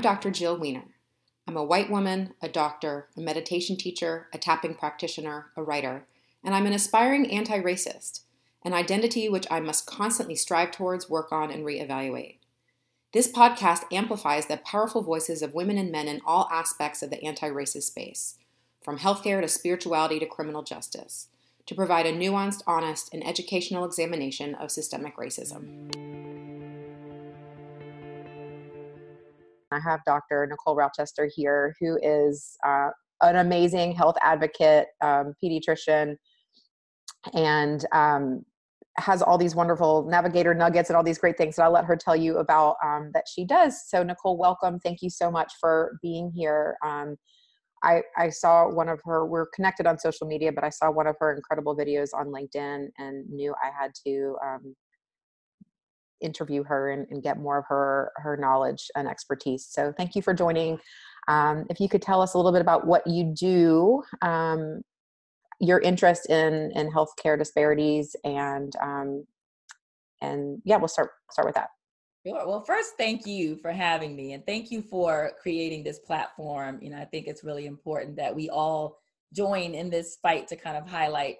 I'm Dr. Jill Weiner. I'm a white woman, a doctor, a meditation teacher, a tapping practitioner, a writer, and I'm an aspiring anti racist, an identity which I must constantly strive towards, work on, and reevaluate. This podcast amplifies the powerful voices of women and men in all aspects of the anti racist space, from healthcare to spirituality to criminal justice, to provide a nuanced, honest, and educational examination of systemic racism. I have Dr. Nicole Rochester here, who is uh, an amazing health advocate, um, pediatrician, and um, has all these wonderful navigator nuggets and all these great things that I'll let her tell you about um, that she does. So, Nicole, welcome. Thank you so much for being here. Um, I, I saw one of her, we're connected on social media, but I saw one of her incredible videos on LinkedIn and knew I had to um, interview her and, and, get more of her, her knowledge and expertise. So thank you for joining. Um, if you could tell us a little bit about what you do, um, your interest in, in healthcare disparities and, um, and yeah, we'll start, start with that. Sure. Well, first, thank you for having me, and thank you for creating this platform. You know, I think it's really important that we all join in this fight to kind of highlight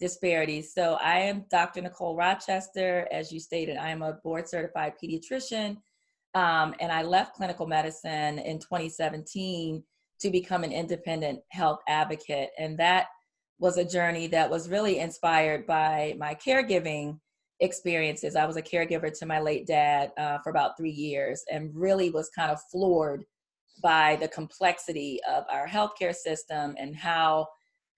disparities. So, I am Dr. Nicole Rochester. As you stated, I am a board certified pediatrician, um, and I left clinical medicine in 2017 to become an independent health advocate. And that was a journey that was really inspired by my caregiving experiences. I was a caregiver to my late dad uh, for about three years and really was kind of floored by the complexity of our healthcare system and how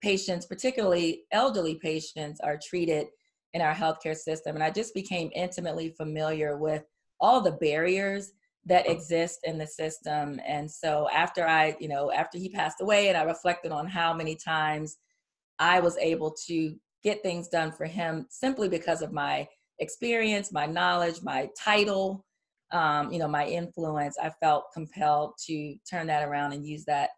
patients, particularly elderly patients, are treated in our healthcare system. And I just became intimately familiar with all the barriers that exist in the system. And so after I, you know, after he passed away and I reflected on how many times I was able to get things done for him simply because of my experience, my knowledge, my title, um, you know, my influence. I felt compelled to turn that around and use that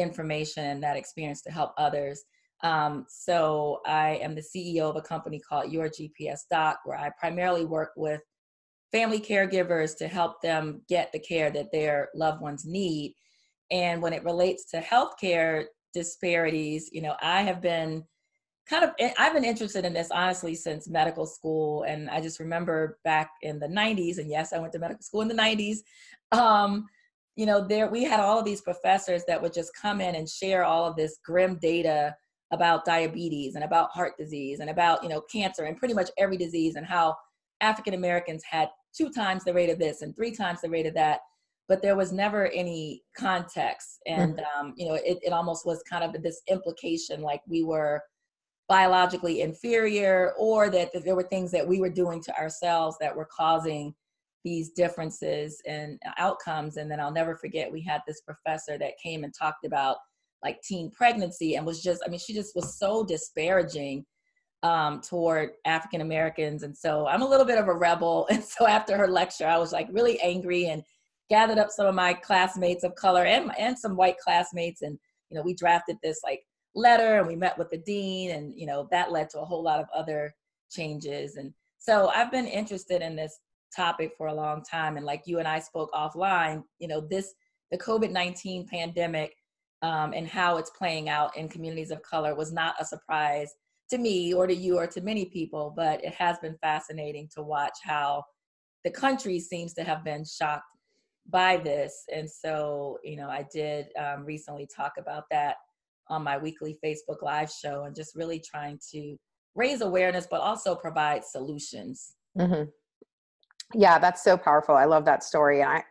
information and that experience to help others. Um, so I am the CEO of a company called Your GPS Doc, where I primarily work with family caregivers to help them get the care that their loved ones need. And when it relates to healthcare disparities, you know, I have been kind of eh, i've been interested in this honestly since medical school and i just remember back in the 90s and yes i went to medical school in the 90s um, you know there we had all of these professors that would just come in and share all of this grim data about diabetes and about heart disease and about you know cancer and pretty much every disease and how african americans had two times the rate of this and three times the rate of that but there was never any context and mm-hmm. um, you know it, it almost was kind of this implication like we were biologically inferior or that there were things that we were doing to ourselves that were causing these differences and outcomes and then i'll never forget we had this professor that came and talked about like teen pregnancy and was just i mean she just was so disparaging um, toward african americans and so i'm a little bit of a rebel and so after her lecture i was like really angry and gathered up some of my classmates of color and, and some white classmates and you know we drafted this like letter and we met with the dean and you know that led to a whole lot of other changes and so i've been interested in this topic for a long time and like you and i spoke offline you know this the covid-19 pandemic um, and how it's playing out in communities of color was not a surprise to me or to you or to many people but it has been fascinating to watch how the country seems to have been shocked by this and so you know i did um, recently talk about that on my weekly Facebook Live show and just really trying to raise awareness, but also provide solutions. Mm-hmm. Yeah, that's so powerful. I love that story. And I,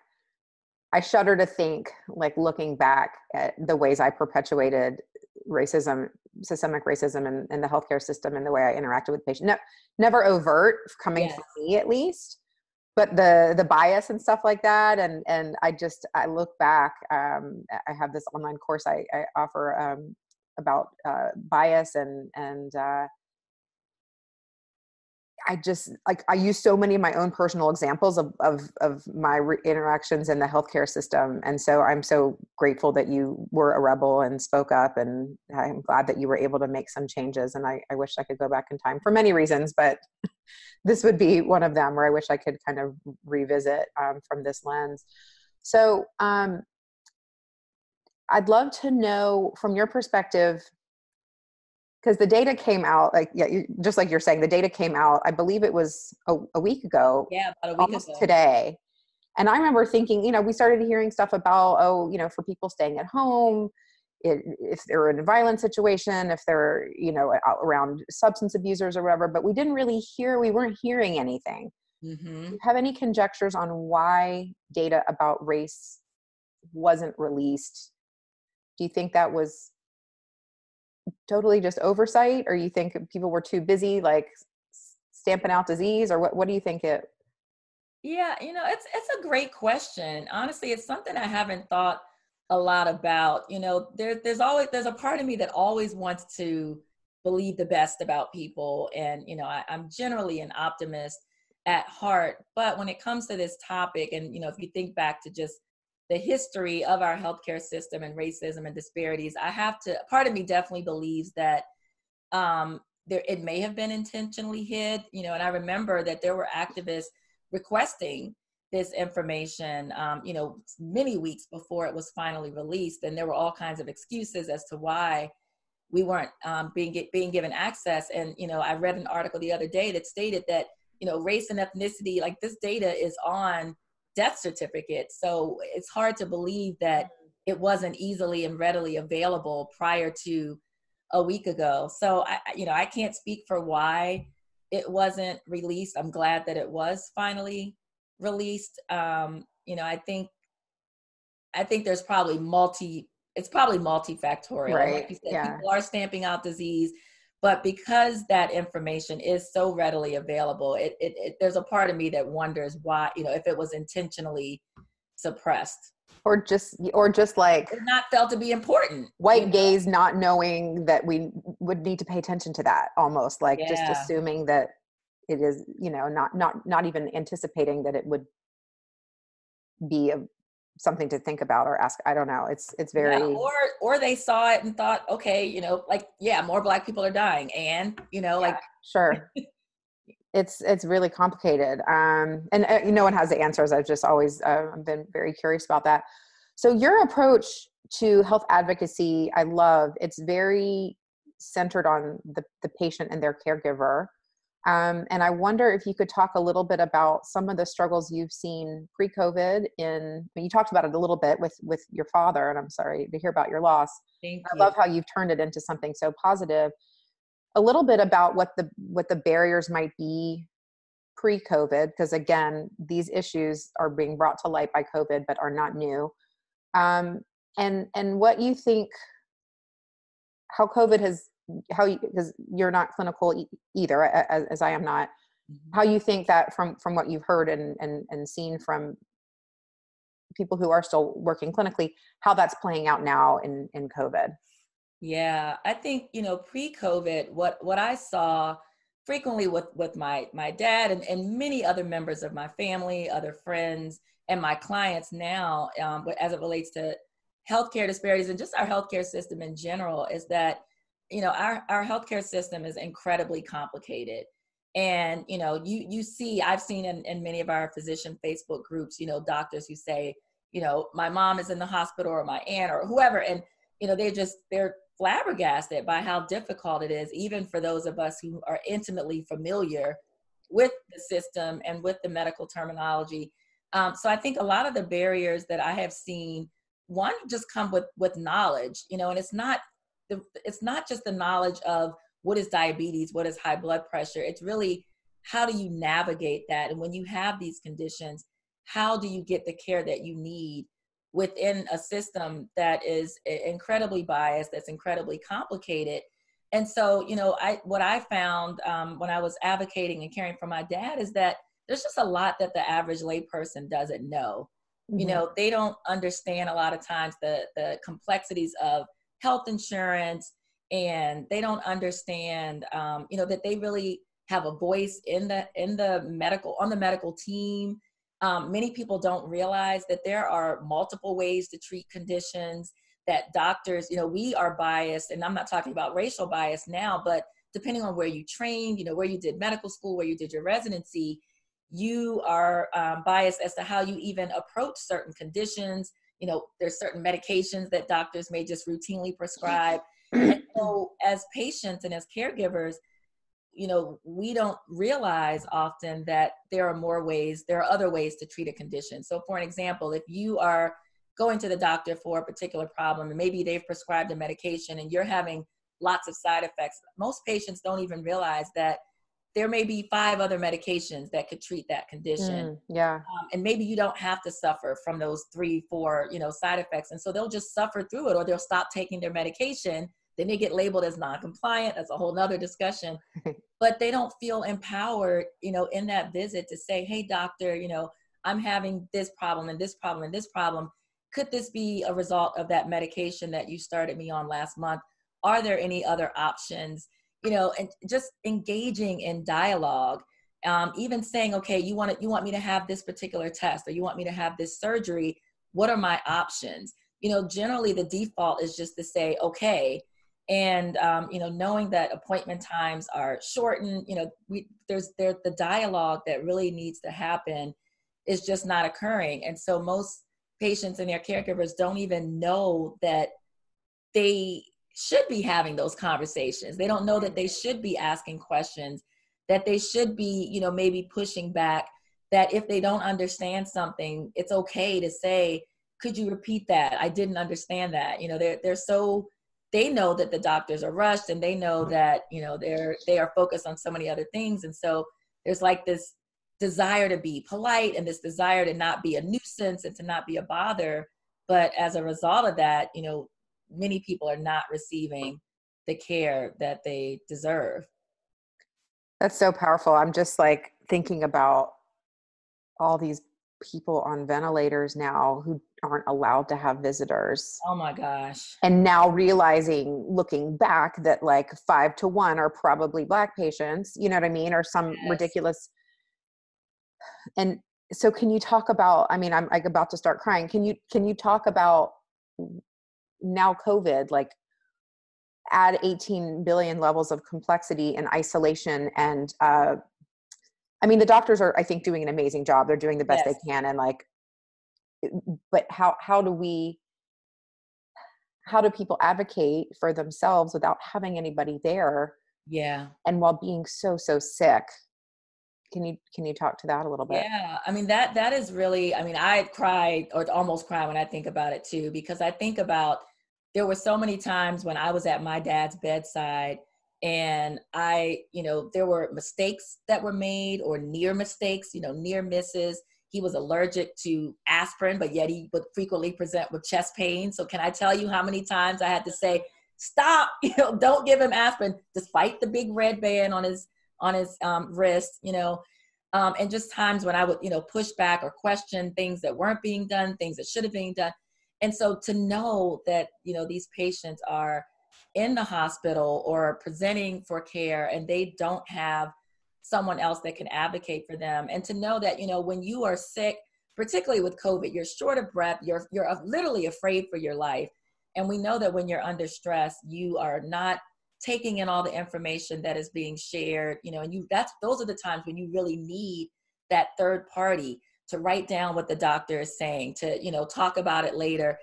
I shudder to think, like looking back at the ways I perpetuated racism, systemic racism in, in the healthcare system and the way I interacted with patients. No, never overt, coming yes. from me at least, but the the bias and stuff like that and and i just i look back um, i have this online course i, I offer um, about uh, bias and and uh, I just like I use so many of my own personal examples of of, of my re- interactions in the healthcare system, and so I'm so grateful that you were a rebel and spoke up, and I'm glad that you were able to make some changes. And I, I wish I could go back in time for many reasons, but this would be one of them where I wish I could kind of revisit um, from this lens. So, um, I'd love to know from your perspective, because the data came out, like yeah, you, just like you're saying, the data came out. I believe it was a, a week ago. Yeah, about a week almost ago. today. And I remember thinking, you know, we started hearing stuff about, oh, you know, for people staying at home, it, if they're in a violent situation, if they're, you know, around substance abusers or whatever, but we didn't really hear, we weren't hearing anything. Mm-hmm. Do you have any conjectures on why data about race wasn't released? Do you think that was totally just oversight, or you think people were too busy, like stamping out disease, or what? What do you think it? Yeah, you know, it's it's a great question. Honestly, it's something I haven't thought a lot about. You know, there, there's always there's a part of me that always wants to believe the best about people, and you know, I, I'm generally an optimist at heart. But when it comes to this topic, and you know, if you think back to just the history of our healthcare system and racism and disparities, I have to. Part of me definitely believes that um, there it may have been intentionally hid. You know, and I remember that there were activists requesting this information, um, you know, many weeks before it was finally released, and there were all kinds of excuses as to why we weren't um, being get, being given access. And you know, I read an article the other day that stated that you know, race and ethnicity, like this data is on death certificates, so it's hard to believe that it wasn't easily and readily available prior to a week ago. So I, you know, I can't speak for why it wasn't released. I'm glad that it was finally released. Um, you know, I think I think there's probably multi it's probably multifactorial. Right. Like you said, yeah. people are stamping out disease, but because that information is so readily available, it, it, it there's a part of me that wonders why, you know, if it was intentionally suppressed or just or just like not felt to be important white you know? gaze not knowing that we would need to pay attention to that almost like yeah. just assuming that it is you know not not not even anticipating that it would be a, something to think about or ask i don't know it's it's very yeah, or or they saw it and thought okay you know like yeah more black people are dying and you know yeah, like sure. It's it's really complicated um and uh, no one has the answers i've just always uh, been very curious about that. So your approach to health advocacy i love it's very centered on the, the patient and their caregiver um, and i wonder if you could talk a little bit about some of the struggles you've seen pre-covid in you talked about it a little bit with with your father and i'm sorry to hear about your loss. Thank i love how you've turned it into something so positive. A little bit about what the what the barriers might be pre-covid because again these issues are being brought to light by covid but are not new. Um, and and what you think how covid has how you because you're not clinical e- either as, as, i am not mm-hmm. how you think that from from what you've heard and and and seen from people who are still working clinically how that's playing out now in in covid yeah, I think you know pre-COVID, what what I saw frequently with with my my dad and, and many other members of my family, other friends, and my clients now, um, but as it relates to healthcare disparities and just our healthcare system in general, is that you know our our healthcare system is incredibly complicated and you know you you see i've seen in, in many of our physician facebook groups you know doctors who say you know my mom is in the hospital or my aunt or whoever and you know they just they're flabbergasted by how difficult it is, even for those of us who are intimately familiar with the system and with the medical terminology. Um, so I think a lot of the barriers that I have seen, one just come with with knowledge, you know, and it's not the, it's not just the knowledge of what is diabetes, what is high blood pressure. It's really how do you navigate that, and when you have these conditions, how do you get the care that you need within a system that is incredibly biased, that's incredibly complicated. And so, you know, I what I found um, when I was advocating and caring for my dad is that there's just a lot that the average layperson doesn't know. Mm-hmm. You know, they don't understand a lot of times the the complexities of health insurance, and they don't understand, um, you know, that they really have a voice in the in the medical on the medical team um, many people don't realize that there are multiple ways to treat conditions that doctors, you know, we are biased, and I'm not talking about racial bias now, but depending on where you trained, you know, where you did medical school, where you did your residency, you are um, biased as to how you even approach certain conditions. You know, there's certain medications that doctors may just routinely prescribe. and so, as patients and as caregivers, you know, we don't realize often that there are more ways, there are other ways to treat a condition. So, for an example, if you are going to the doctor for a particular problem and maybe they've prescribed a medication and you're having lots of side effects, most patients don't even realize that there may be five other medications that could treat that condition. Mm, yeah. Um, and maybe you don't have to suffer from those three, four, you know, side effects. And so they'll just suffer through it or they'll stop taking their medication. Then they get labeled as non-compliant. That's a whole nother discussion. but they don't feel empowered, you know, in that visit to say, hey, doctor, you know, I'm having this problem and this problem and this problem. Could this be a result of that medication that you started me on last month? Are there any other options? You know, and just engaging in dialogue. Um, even saying, okay, you want to, you want me to have this particular test, or you want me to have this surgery. What are my options? You know, generally the default is just to say, okay, and um, you know, knowing that appointment times are shortened. You know, we there's there the dialogue that really needs to happen is just not occurring, and so most patients and their caregivers don't even know that they should be having those conversations. They don't know that they should be asking questions, that they should be, you know, maybe pushing back, that if they don't understand something, it's okay to say, could you repeat that? I didn't understand that. You know, they're they're so they know that the doctors are rushed and they know that, you know, they're they are focused on so many other things. And so there's like this desire to be polite and this desire to not be a nuisance and to not be a bother. But as a result of that, you know, many people are not receiving the care that they deserve. That's so powerful. I'm just like thinking about all these people on ventilators now who aren't allowed to have visitors. Oh my gosh. And now realizing, looking back, that like five to one are probably Black patients, you know what I mean? Or some yes. ridiculous. And so, can you talk about? I mean, I'm like about to start crying. Can you can you talk about now covid like add 18 billion levels of complexity and isolation and uh i mean the doctors are i think doing an amazing job. They're doing the best yes. they can and like but how how do we how do people advocate for themselves without having anybody there? Yeah. And while being so so sick can you can you talk to that a little bit? Yeah i mean that that is really i mean i cry or almost cry when i think about it too because i think about there were so many times when I was at my dad's bedside and I, you know, there were mistakes that were made or near mistakes, you know, near misses. He was allergic to aspirin, but yet he would frequently present with chest pain. So can I tell you how many times I had to say, stop, you know, don't give him aspirin, despite the big red band on his on his um, wrist, you know. Um, and just times when I would, you know, push back or question things that weren't being done, things that should have been done and so to know that you know these patients are in the hospital or presenting for care and they don't have someone else that can advocate for them and to know that you know when you are sick particularly with covid you're short of breath you're you're literally afraid for your life. And we know that when you're under stress you are not taking in all the information that is being shared you know and you that's those are the times when you really need that third party to write down what the doctor is saying, to, you know, talk about it later.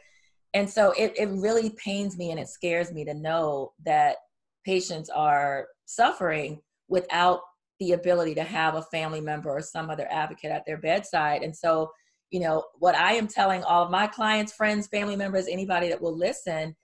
And so it, it really pains me and it scares me to know that patients are suffering without the ability to have a family member or some other advocate at their bedside. And so, you know, what I am telling all of my clients, friends, family members, anybody that will listen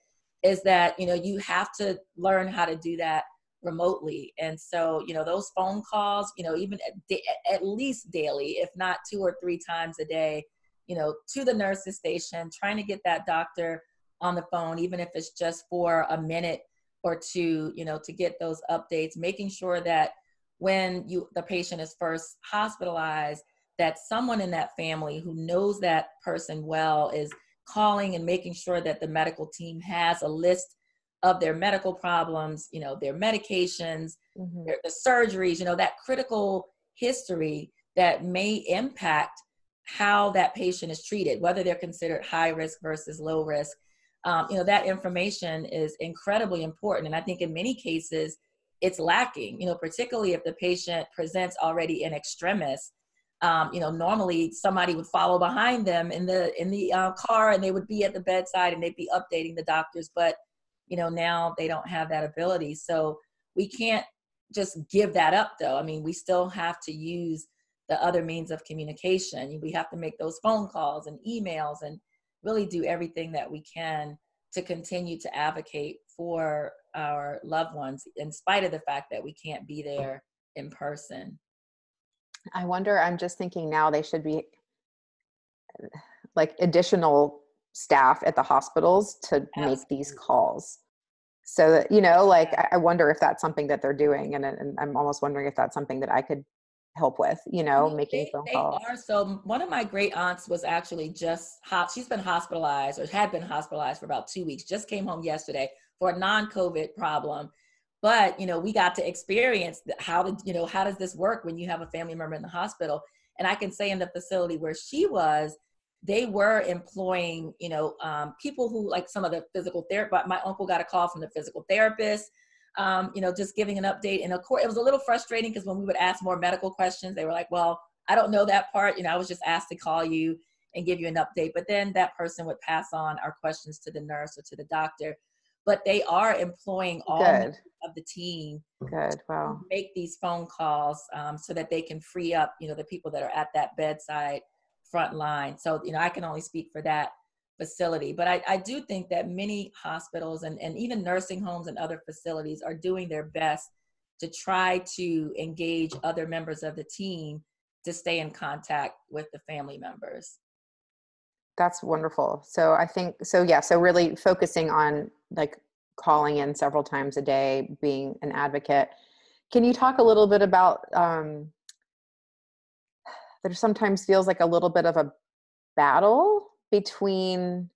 is that, you know, you have to learn how to do that remotely. And so you know those phone calls you know even at, at, least daily if not two or three times a day you know to the nurses station trying to get that doctor on the phone even if it's just for a minute or two you know to get those updates making sure that when you the patient is first hospitalized that someone in that family who knows that person well is calling and making sure that the medical team has a list of their medical problems, you know, their medications, mm-hmm. their, the surgeries, you know, that critical history that may impact how that patient is treated, whether they're considered high risk versus low risk. Um, you know, that information is incredibly important. And I think in many cases, it's lacking, you know, particularly if the patient presents already in extremis. um, you know, normally somebody would follow behind them in the in the uh, car, and they would be at the bedside and they'd be updating the doctors. But you know, now they don't have that ability, so we can't just give that up. Though, I mean, we still have to use the other means of communication. We have to make those phone calls and emails and really do everything that we can to continue to advocate for our loved ones, in spite of the fact that we can't be there in person. I wonder, I'm just thinking now they should be like additional staff at the hospitals to Absolutely. make these calls. So that, you know, like I wonder if that's something that they're doing. And, and I'm almost wondering if that's something that I could help with, you know, making they, phone they calls. Are. So one of my great aunts was actually just hot. She's been hospitalized or had been hospitalized for about two weeks, just came home yesterday for a non-COVID problem but you know we got to experience how did you know how does this work when you have a family member in the hospital and i can say in the facility where she was they were employing you know um, people who like some of the physical therapy my uncle got a call from the physical therapist um, you know just giving an update and of course it was a little frustrating because when we would ask more medical questions they were like well i don't know that part you know i was just asked to call you and give you an update but then that person would pass on our questions to the nurse or to the doctor but they are employing all of the team. Good. Wow. make these phone calls um, so that they can free up, you know, the people that are at that bedside front line. So, you know, I can only speak for that facility, but I, I do think that many hospitals and, and even nursing homes and other facilities are doing their best to try to engage other members of the team to stay in contact with the family members. That's wonderful. So i think so yeah so really focusing on like calling in several times a day being an advocate. Can you talk a little bit about um there sometimes feels like a little bit of a battle between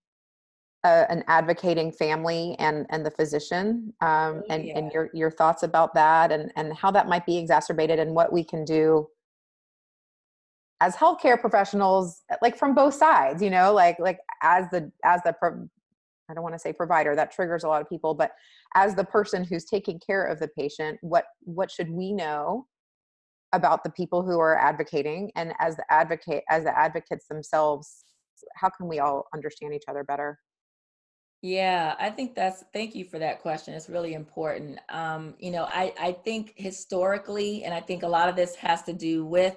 uh, an advocating family and and the physician um, oh, and yeah. and your your thoughts about that and and how that might be exacerbated and what we can do as healthcare professionals like from both sides you know like like as the as the pro- i don't want to say provider that triggers a lot of people but as the person who's taking care of the patient what what should we know about the people who are advocating and as the advocate as the advocates themselves how can we all understand each other better yeah, I think that's thank you for that question. It's really important. Um, you know, I, I think historically, and I think a lot of this has to do with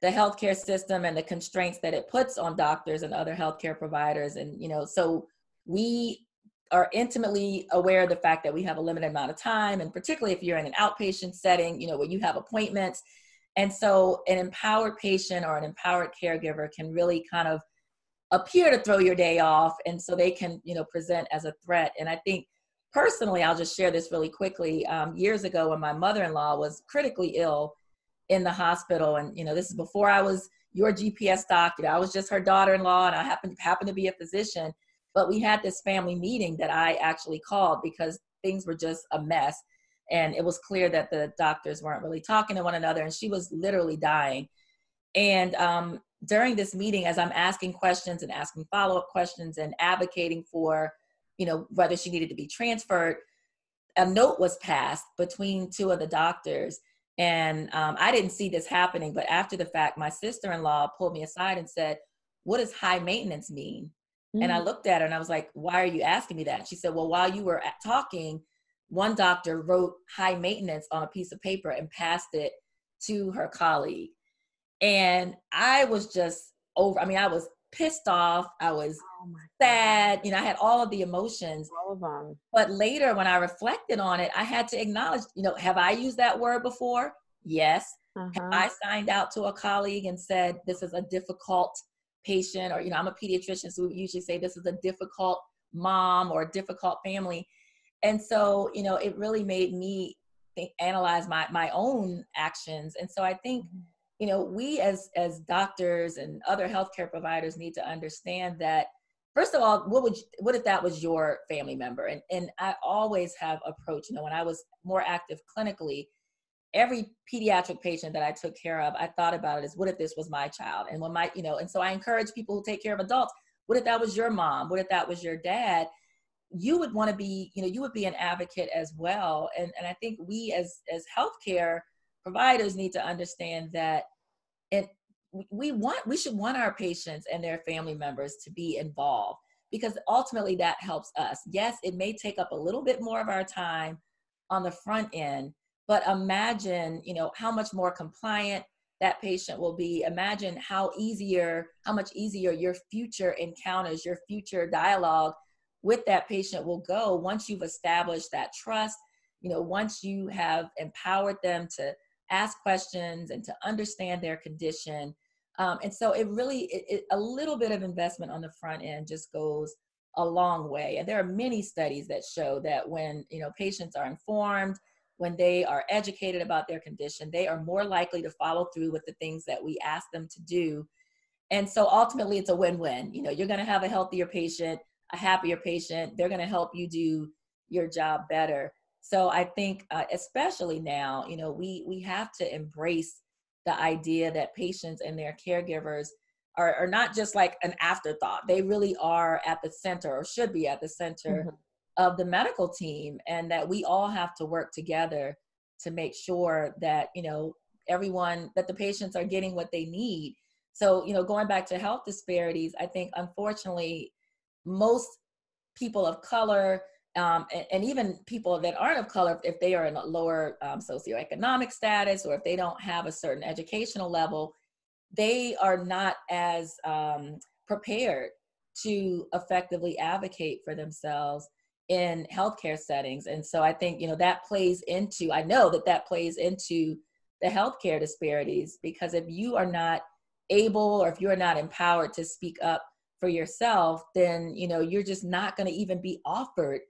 the healthcare system and the constraints that it puts on doctors and other healthcare providers and you know so we are intimately aware of the fact that we have a limited amount of time and particularly if you're in an outpatient setting you know where you have appointments and so an empowered patient or an empowered caregiver can really kind of appear to throw your day off and so they can you know present as a threat and i think personally i'll just share this really quickly um, years ago when my mother-in-law was critically ill in the hospital. And, you know, this is before I was your GPS doc. You know, I was just her daughter-in-law and I happened, happened to be a physician. But we had this family meeting that I actually called because things were just a mess. And it was clear that the doctors weren't really talking to one another and she was literally dying. And um, during this meeting, as I'm asking questions and asking follow-up questions and advocating for, you know, whether she needed to be transferred, a note was passed between two of the doctors and um, I didn't see this happening, but after the fact, my sister in law pulled me aside and said, What does high maintenance mean? Mm-hmm. And I mm. looked at her and I was like, Why are you asking me that? She said, Well, while you were talking, one doctor wrote high maintenance on a piece of paper and passed it to her colleague. And I was just over, I mean, I was pissed off. I was oh sad. You know, I had all of the emotions. All of them. But later, when I reflected on it, I had to acknowledge, you know, have I used that word before? Yes. Uh-huh. I signed out to a colleague and said, this is a difficult patient, or, you know, I'm a pediatrician, so we usually say this is a difficult mom or a difficult family. And so, you know, it really made me think, analyze my, my own actions. And so I think, mm-hmm you know we as as doctors and other healthcare providers need to understand that first of all what would you, what if that was your family member and and i always have approach you know when i was more active clinically every pediatric patient that i took care of i thought about it as what if this was my child? And when my you know and so i encourage people who take care of adults what if that was your mom? What if that was your dad? You would want to be you know you would be an advocate as well. And and i think we as as healthcare providers need to understand that and we want we should want our patients and their family members to be involved because ultimately that helps us. Yes it may take up a little bit more of our time on the front end but imagine you know how much more compliant that patient will be. Imagine how easier how much easier your future encounters your future dialogue with that patient will go once you've established that trust you know once you have empowered them to ask questions and to understand their condition. Um, and so it really it, it, a little bit of investment on the front end just goes a long way. And there are many studies that show that when you know patients are informed when they are educated about their condition, they are more likely to follow through with the things that we ask them to do. And so ultimately, it's a win win. You know, you're going to have a healthier patient, a happier patient. They're going to help you do your job better. So I think, uh, especially now, you know, we we have to embrace the idea that patients and their caregivers are, are not just like an afterthought. They really are at the center, or should be at the center mm-hmm of the medical team and that we all have to work together to make sure that you know everyone that the patients are getting what they need. So you know going back to health disparities i think unfortunately most people of color um, and, and, even people that aren't of color if they are in a lower um, socioeconomic status or if they don't have a certain educational level they are not as um, prepared to effectively advocate for themselves in healthcare settings. And so I think, you know, that plays into, I know that that plays into the healthcare disparities because if you are not able or if you're not empowered to speak up for yourself, then, you know, you're just not going to even be offered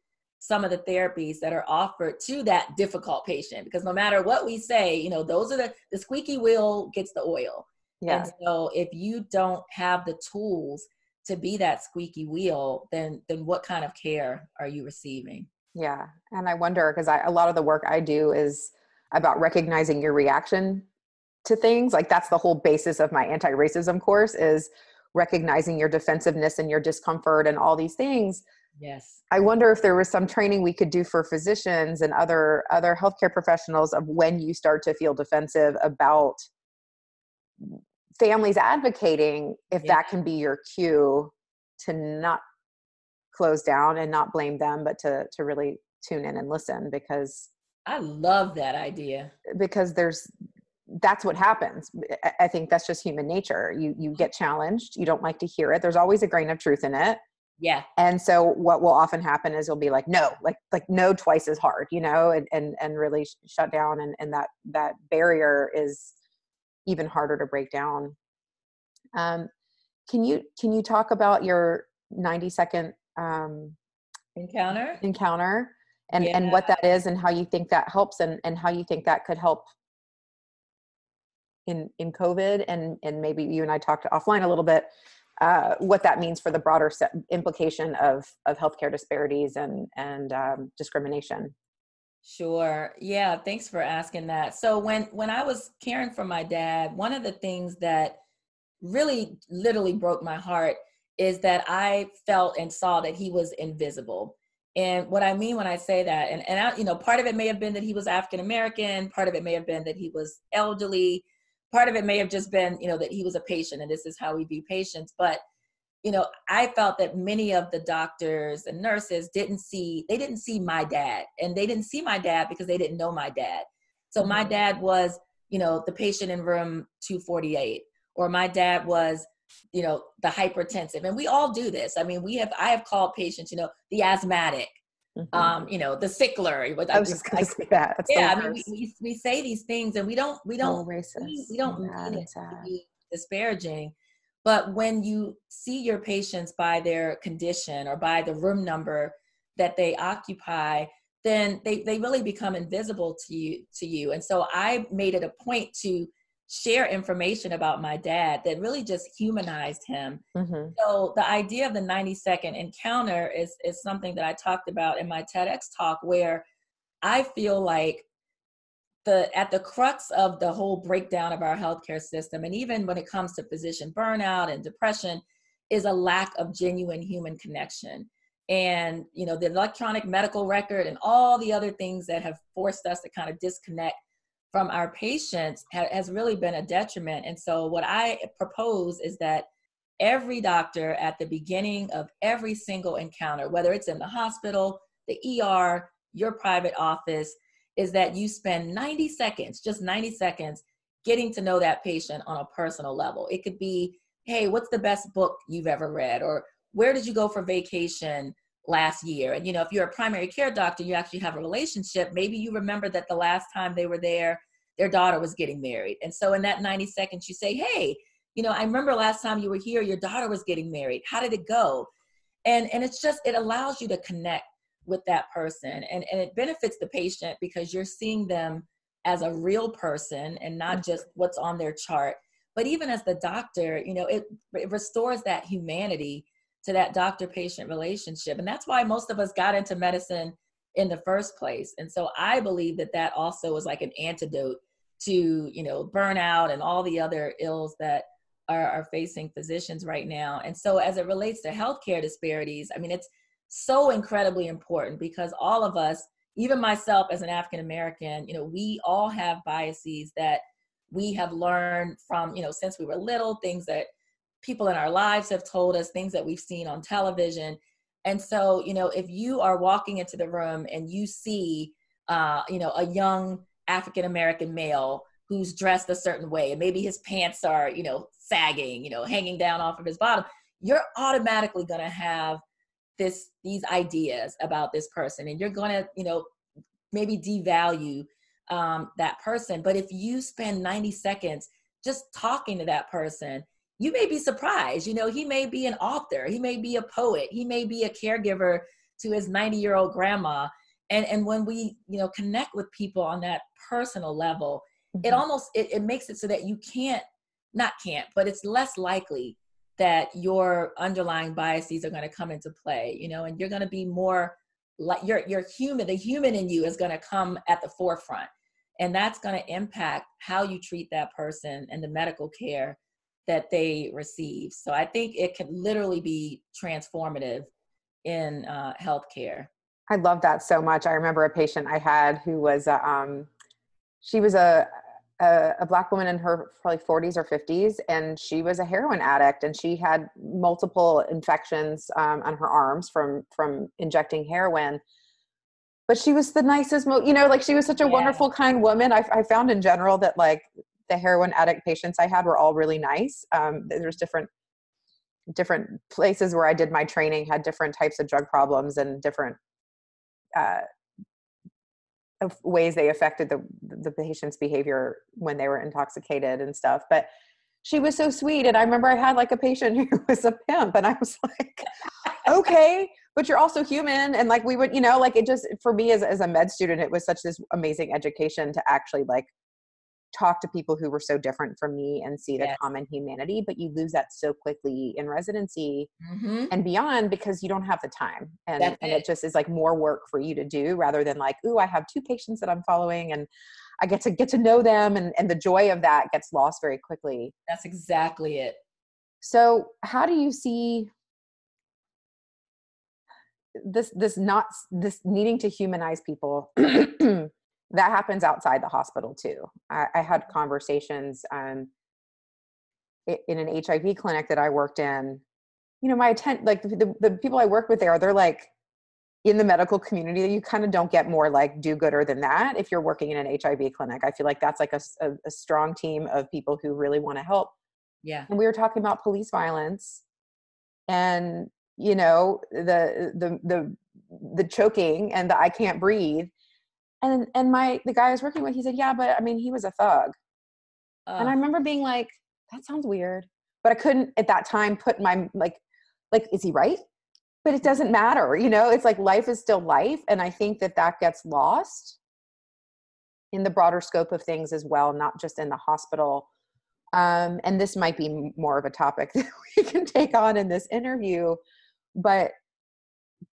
some of the therapies that are offered to that difficult patient because no matter what we say, you know, those are the, the squeaky wheel gets the oil. Yeah. And so if you don't have the tools to be that squeaky wheel then then what kind of care are you receiving? Yeah and i wonder because i a lot of the work i do is about recognizing your reaction to things like that's the whole basis of my anti-racism course is recognizing your defensiveness and your discomfort and all these things. Yes. I wonder if there was some training we could do for physicians and other other healthcare professionals of when you start to feel defensive about families advocating if yeah. that can be your cue to not close down and not blame them but to to really tune in and listen because i love that idea. because there's that's what happens. I think that's just human nature. You you get challenged. You don't like to hear it. There's always a grain of truth in it. Yeah. And so what will often happen is you'll be like no like like no twice as hard you know and and, and really shut down and and that that barrier is even harder to break down. Um, can you can you talk about your 90 second um, encounter encounter and yeah. and what that is and how you think that helps and and how you think that could help in in COVID and and maybe you and I talked offline a little bit uh, what that means for the broader implication of of healthcare disparities and and um, discrimination. Sure. Yeah, thanks for asking that. So when when I was caring for my dad, one of the things that really literally broke my heart is that I felt and saw that he was invisible. And what I mean when I say that, and, and I, you know, part of it may have been that he was African American, part of it may have been that he was elderly, part of it may have just been, you know, that he was a patient and this is how we view patients. But you know, I felt that many of the doctors and nurses didn't see, they didn't see my dad. And they didn't see my dad because they didn't know my dad. So my mm-hmm. dad was, you know, the patient in room 248, or my dad was, you know, the hypertensive. And we all do this. I mean, we have, I have called patients, you know, the asthmatic, mm-hmm. um, you know, the sickler. I was just going to say that. That's yeah, I mean, we, we, we, say these things and we don't, we don't, oh, we, we, don't mean it to be disparaging but when you see your patients by their condition or by the room number that they occupy, then they, they really become invisible to you to you. And so I made it a point to share information about my dad that really just humanized him. Mm-hmm. So the idea of the 90 second encounter is is something that I talked about in my TEDx talk where I feel like the at the crux of the whole breakdown of our healthcare system and even when it comes to physician burnout and depression is a lack of genuine human connection and you know the electronic medical record and all the other things that have forced us to kind of disconnect from our patients ha- has really been a detriment. And so, what I propose is that every doctor at the beginning of every single encounter, whether it's in the hospital, the ER, your private office, is that you spend 90 seconds, just 90 seconds, getting to know that patient on a personal level. It could be, hey, what's the best book you've ever read? Or where did you go for vacation last year? And, you know, if you're a primary care doctor, you actually have a relationship. Maybe you remember that the last time they were there, their daughter was getting married. And so in that 90 seconds, you say, hey, you know, I remember last time you were here, your daughter was getting married. How did it go? And, and it's just, it allows you to connect with that person. And, and it benefits the patient because you're seeing them as a real person and not mm-hmm. just what's on their chart. But even as the doctor you know it, it restores that humanity to that doctor patient relationship. And that's why most of us got into medicine in the first place. And so i believe that that also is like an antidote to you know burnout and all the other ills that are, are facing physicians right now. And so as it relates to healthcare disparities i mean it's so incredibly important because all of us, even myself as an African American, you know, we all have biases that we have learned from, you know, since we were little, things that people in our lives have told us, things that we've seen on television. And so, you know, if you are walking into the room and you see, uh, you know, a young African American male who's dressed a certain way, and maybe his pants are, you know, sagging, you know, hanging down off of his bottom, you're automatically going to have this these ideas about this person and you're going to you know maybe devalue um, that person but if you spend 90 seconds just talking to that person you may be surprised you know he may be an author he may be a poet he may be a caregiver to his 90 year old grandma and and when we you know connect with people on that personal level mm-hmm. it almost it, it makes it so that you can't not can't but it's less likely that your underlying biases are going to come into play you know and you're going to be more like your your human the human in you is going to come at the forefront. And that's going to impact how you treat that person and the medical care that they receive. So i think it can literally be transformative in uh, healthcare. I love that so much. I remember a patient i had who was uh, um, she was a a, a, black woman in her probably 40s or 50s and she was a heroin addict and she had multiple infections um, on her arms from from injecting heroin. But she was the nicest mo- you know like she was such a yeah. wonderful kind woman. I, I, found in general that like the heroin addict patients i had were all really nice. Um, there's different different places where i did my training had different types of drug problems and different uh, of ways they affected the the patient's behavior when they were intoxicated and stuff but she was so sweet and i remember i had like a patient who was a pimp and i was like okay but you're also human and like we would you know like it just for me as, as a med student it was such this amazing education to actually like talk to people who were so different from me and see the common humanity but you lose that so quickly in residency mm-hmm. and beyond because you don't have the time and, and it. it just is like more work for you to do rather than like ooh i have two patients that i'm following and i get to get to know them and, and the joy of that gets lost very quickly that's exactly it so how do you see this this not this needing to humanize people that happens outside the hospital too. I, I had conversations um, in an HIV clinic that I worked in. You know, my attend like the, the people I work with there, they're like in the medical community you kind of don't get more like do gooder than that if you're working in an hiv clinic i feel like that's like a, a, a strong team of people who really want to help yeah and we were talking about police violence and you know the the the the choking and the i can't breathe and and my the guy I was working with, he said, "Yeah, but I mean, he was a thug." Uh, and I remember being like, "That sounds weird," but I couldn't at that time put my like, like, is he right? But it doesn't matter, you know. It's like life is still life, and I think that that gets lost in the broader scope of things as well, not just in the hospital. Um, and this might be more of a topic that we can take on in this interview, but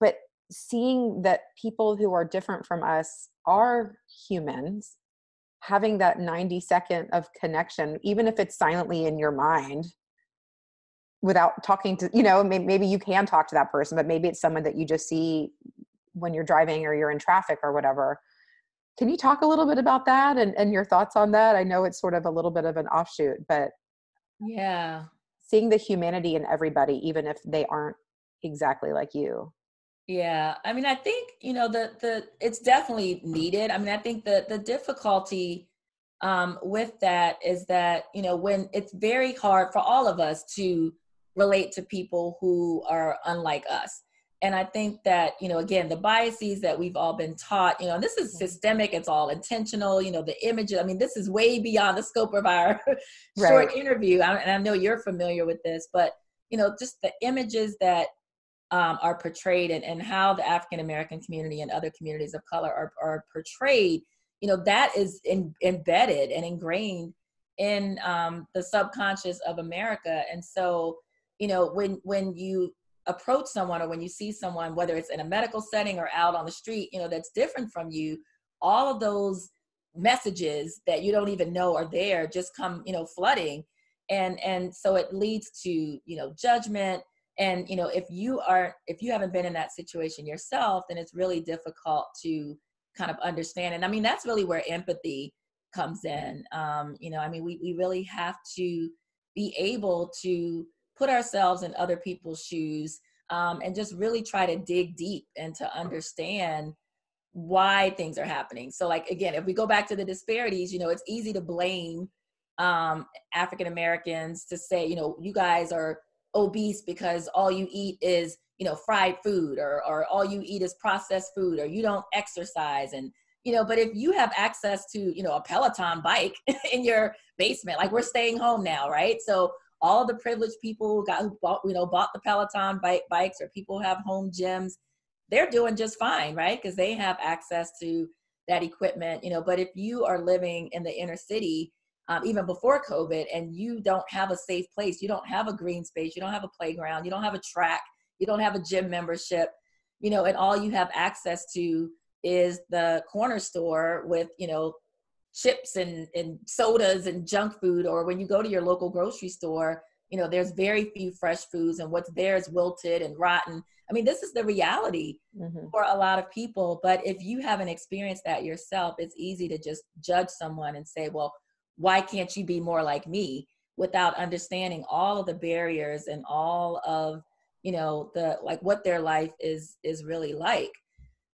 but seeing that people who are different from us are humans having that 90 second of connection even if it's silently in your mind without talking to you know maybe you can talk to that person but maybe it's someone that you just see when you're driving or you're in traffic or whatever can you talk a little bit about that and, and your thoughts on that? I know it's sort of a little bit of an offshoot, but yeah, seeing the humanity in everybody, even if they aren't exactly like you. Yeah, I mean, I think you know the the it's definitely needed. I mean, I think the the difficulty um, with that is that you know when it's very hard for all of us to relate to people who are unlike us and i think that you know again the biases that we've all been taught you know this is systemic it's all intentional you know the images i mean this is way beyond the scope of our right. short interview and i know you're familiar with this but you know just the images that um, are portrayed and, and how the african american community and other communities of color are, are portrayed you know that is in, embedded and ingrained in um, the subconscious of america. And so you know when when you approach someone or when you see someone whether it's in a medical setting or out on the street you know that's different from you all of those messages that you don't even know are there just come you know flooding. And and so it leads to you know judgment and you know if you are if you haven't been in that situation yourself then it's really difficult to kind of understand and i mean that's really where empathy comes in um you know i mean we, we really have to be able to put ourselves in other people's shoes um, and just really try to dig deep and to understand why things are happening. So, like, again, if we go back to the disparities, you know, it's easy to blame um, African Americans to say, you know, you guys are obese because all you eat is, you know, fried food or, or all you eat is processed food or you don't exercise. And, you know, but if you have access to, you know, a Peloton bike in your basement, like we're staying home now, right? So all the privileged people got who bought you know bought the peloton bike bikes or people have home gyms they're doing just fine right because they have access to that equipment you know but if you are living in the inner city um, even before covid and you don't have a safe place. You don't have a green space. You don't have a playground. You don't have a track. You don't have a gym membership. You know and all you have access to is the corner store with you know chips and, and sodas and junk food or when you go to your local grocery store you know there's very few fresh foods and what's there is wilted and rotten. I mean this is the reality mm-hmm. for a lot of people but if you haven't experienced that yourself it's easy to just judge someone and say well why can't you be more like me without understanding all of the barriers and all of you know the like what their life is is really like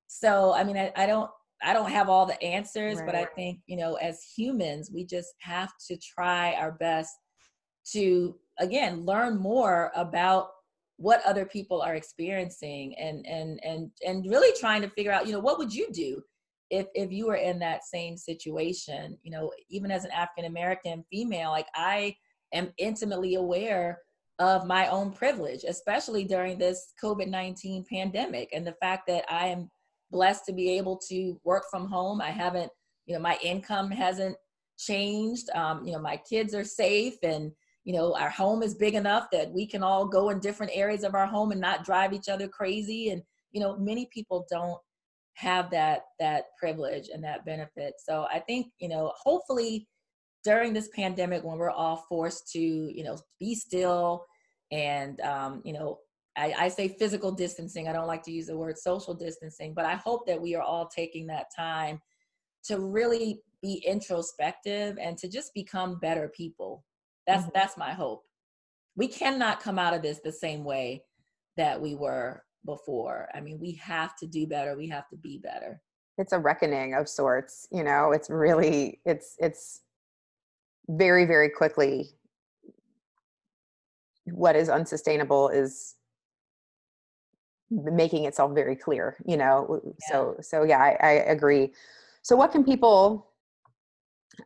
so i mean i, I don't I don't have all the answers, right. but I think, you know, as humans, we just have to try our best to, again, learn more about what other people are experiencing and and and and really trying to figure out you know what would you do if if you were in that same situation you know even as an african american female like i am intimately aware of my own privilege especially during this covid-19 pandemic and the fact that i am blessed to be able to work from home. I haven't, you know, my income hasn't changed. Um, you know, my kids are safe and, you know, our home is big enough that we can all go in different areas of our home and not drive each other crazy. And, you know, many people don't have that that privilege and that benefit. So I think, you know, hopefully during this pandemic when we're all forced to, you know, be still and um, you know, I, I, say physical distancing. I don't like to use the word social distancing, but I hope that we are all taking that time to really be introspective and to just become better people. That's mm-hmm. that's my hope. We cannot come out of this the same way that we were before. I mean, we have to do better. We have to be better. It's a reckoning of sorts, you know. It's really it's it's very very quickly what is unsustainable is making itself very clear you know yeah. so so yeah I, I, agree so what can people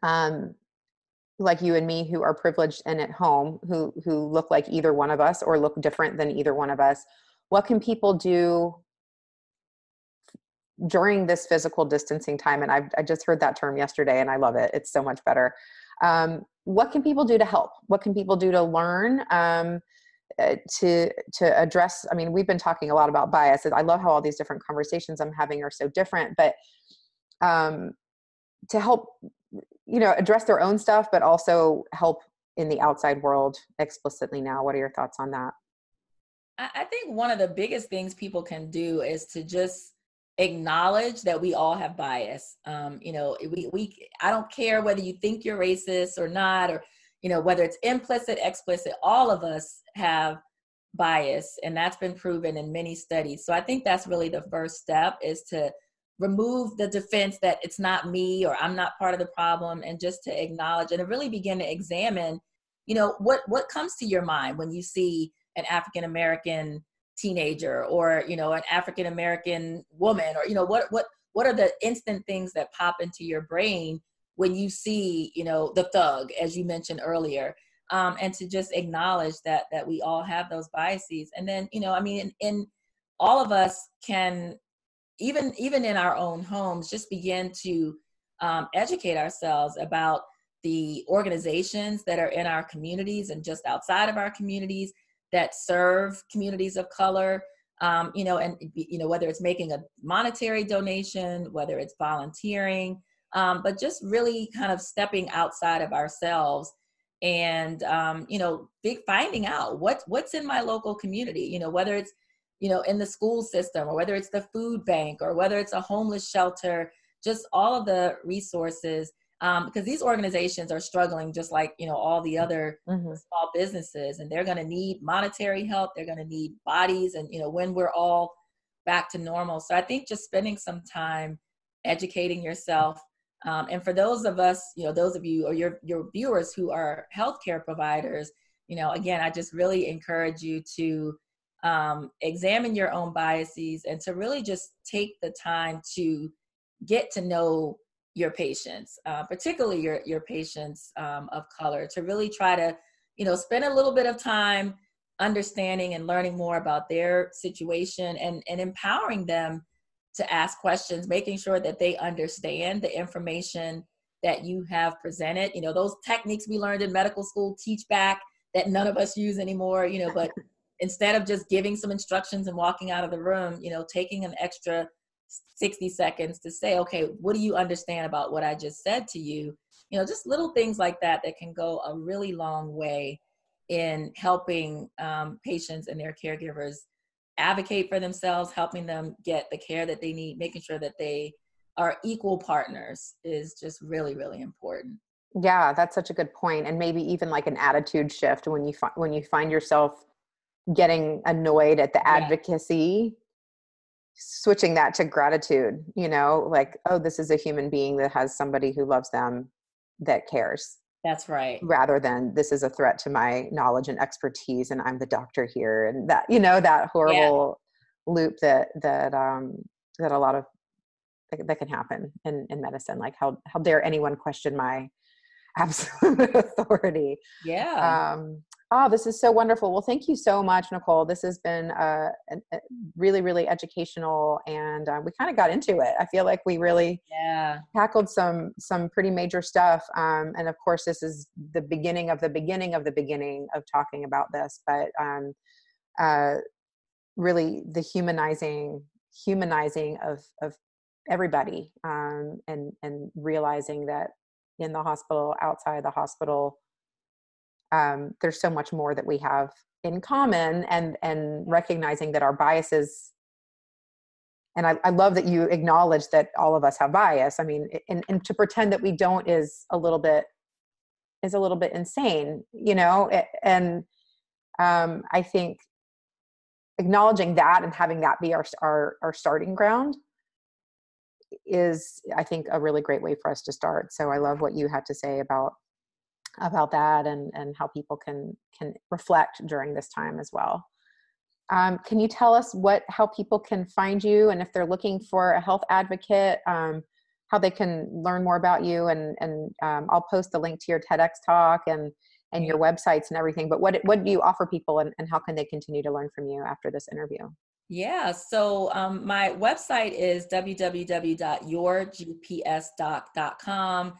um like you and me who are privileged and at home who who look like either one of us or look different than either one of us what can people do during this physical distancing time? And I've, i just heard that term yesterday and i love it. It's so much better. Um, what can people do to help? What can people do to learn um, uh, to to address i mean we've been talking a lot about bias i love how all these different conversations i'm having are so different but um to help you know address their own stuff but also help in the outside world explicitly now. What are your thoughts on that i think one of the biggest things people can do is to just acknowledge that we all have bias. Um, you know, we, we, I don't care whether you think you're racist or not, or, you know, whether it's implicit, explicit, all of us have bias and that's been proven in many studies. So I think that's really the first step is to remove the defense that it's not me or I'm not part of the problem and just to acknowledge and to really begin to examine, you know, what, what comes to your mind when you see an African American teenager or you know an african american woman or you know what what what are the instant things that pop into your brain when you see you know the thug as you mentioned earlier um, and to just acknowledge that that we all have those biases? And then you know i mean in, in all of us can even even in our own homes just begin to um, educate ourselves about the organizations that are in our communities and just outside of our communities that serve communities of color um, you know and you know whether it's making a monetary donation whether it's volunteering um, but just really kind of stepping outside of ourselves and um, you know big finding out what what's in my local community you know whether it's you know in the school system or whether it's the food bank or whether it's a homeless shelter just all of the resources um, because these organizations are struggling just like you know all the other mm-hmm. small businesses and they're going to need monetary help they're going to need bodies and you know when we're all back to normal so i think just spending some time educating yourself um, and for those of us you know those of you or your your viewers who are healthcare providers you know again i just really encourage you to um, examine your own biases and to really just take the time to get to know your patients, uh, particularly your your patients um, of color, to really try to, you know, spend a little bit of time understanding and learning more about their situation and and empowering them to ask questions, making sure that they understand the information that you have presented. You know, those techniques we learned in medical school teach back that none of us use anymore. You know, but instead of just giving some instructions and walking out of the room, you know, taking an extra 60 seconds to say, okay, what do you understand about what I just said to you? You know, just little things like that that can go a really long way in helping um, patients and their caregivers advocate for themselves, helping them get the care that they need, making sure that they are equal partners is just really, really important. Yeah, that's such a good point, and maybe even like an attitude shift when you find when you find yourself getting annoyed at the advocacy switching that to gratitude you know like oh this is a human being that has somebody who loves them that cares that's right. rather than this is a threat to my knowledge and expertise and i'm the doctor here and that you know that horrible yeah. loop that that um that a lot of that can happen in in medicine like how how dare anyone question my absolute authority. Yeah. Um Oh, this is so wonderful. Well, thank you so much, Nicole. This has been uh, a, really, really educational, and uh, we kind of got into it. I feel like we really yeah. tackled some some pretty major stuff. Um, and of course, this is the beginning of the beginning of the beginning of talking about this. But um, uh, really, the humanizing humanizing of of everybody, um, and and realizing that in the hospital, outside the hospital um, there's so much more that we have in common and and recognizing that our biases and I, I, love that you acknowledge that all of us have bias. I mean and, and to pretend that we don't is a little bit is a little bit insane you know? And um, i think acknowledging that and having that be our, our our starting ground is i think a really great way for us to start. So i love what you had to say about about that and and how people can can reflect during this time as well um, can you tell us what how people can find you and if they're looking for a health advocate um, how they can learn more about you and and um, i'll post the link to your tedx talk and and your websites and everything but what what do you offer people and, and how can they continue to learn from you after this interview yeah, so um, my website is www.yourgpsdoc.com.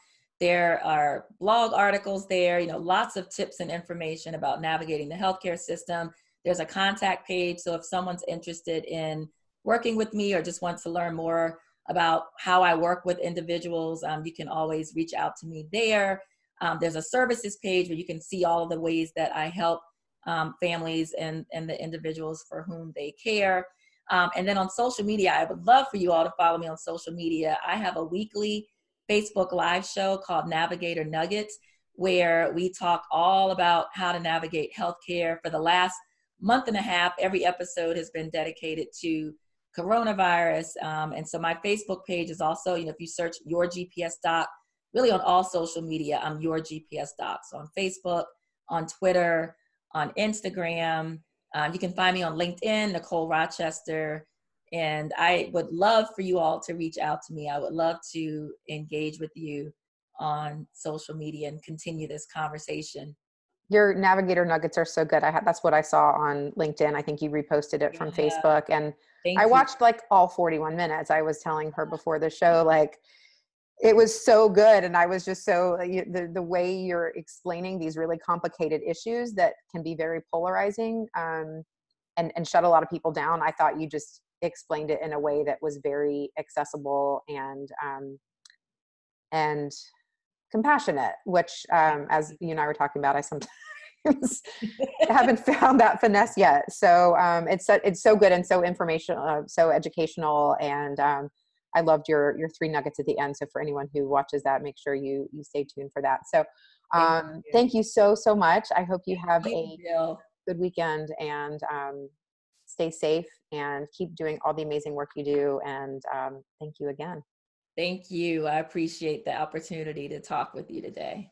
There are blog articles there, you know, lots of tips and information about navigating the healthcare system. There's a contact page. So if someone's interested in working with me or just wants to learn more about how I work with individuals, um, you can always reach out to me there. Um, there's a services page where you can see all of the ways that I help um, families and, and the individuals for whom they care. Um, and then on social media, I would love for you all to follow me on social media. I have a weekly Facebook live show called Navigator Nuggets, where we talk all about how to navigate healthcare. For the last month and a half, every episode has been dedicated to coronavirus. Um, and so my Facebook page is also, you know, if you search your GPS doc, really on all social media, I'm your GPS doc. So on Facebook, on Twitter, on Instagram. Um, you can find me on LinkedIn, Nicole Rochester. And I would love for you all to reach out to me. I would love to engage with you on social media and continue this conversation. Your navigator nuggets are so good. I had that's what I saw on LinkedIn. I think you reposted it from yeah. Facebook and Thank I you. watched like all 41 minutes. I was telling her before the show like it was so good and i was just so the, the way you're explaining these really complicated issues that can be very polarizing um, and, and shut a lot of people down i thought you just explained it in a way that was very accessible and um, and compassionate which um, as you and i were talking about i sometimes haven't found that finesse yet so um, it's so, it's so good and so informational uh, so educational and um, I loved your your three nuggets at the end. So for anyone who watches that, make sure you you stay tuned for that. So um, thank, you. thank you so so much. I hope you have thank a you. good weekend and um, stay safe and keep doing all the amazing work you do. And um, thank you again. Thank you. I appreciate the opportunity to talk with you today.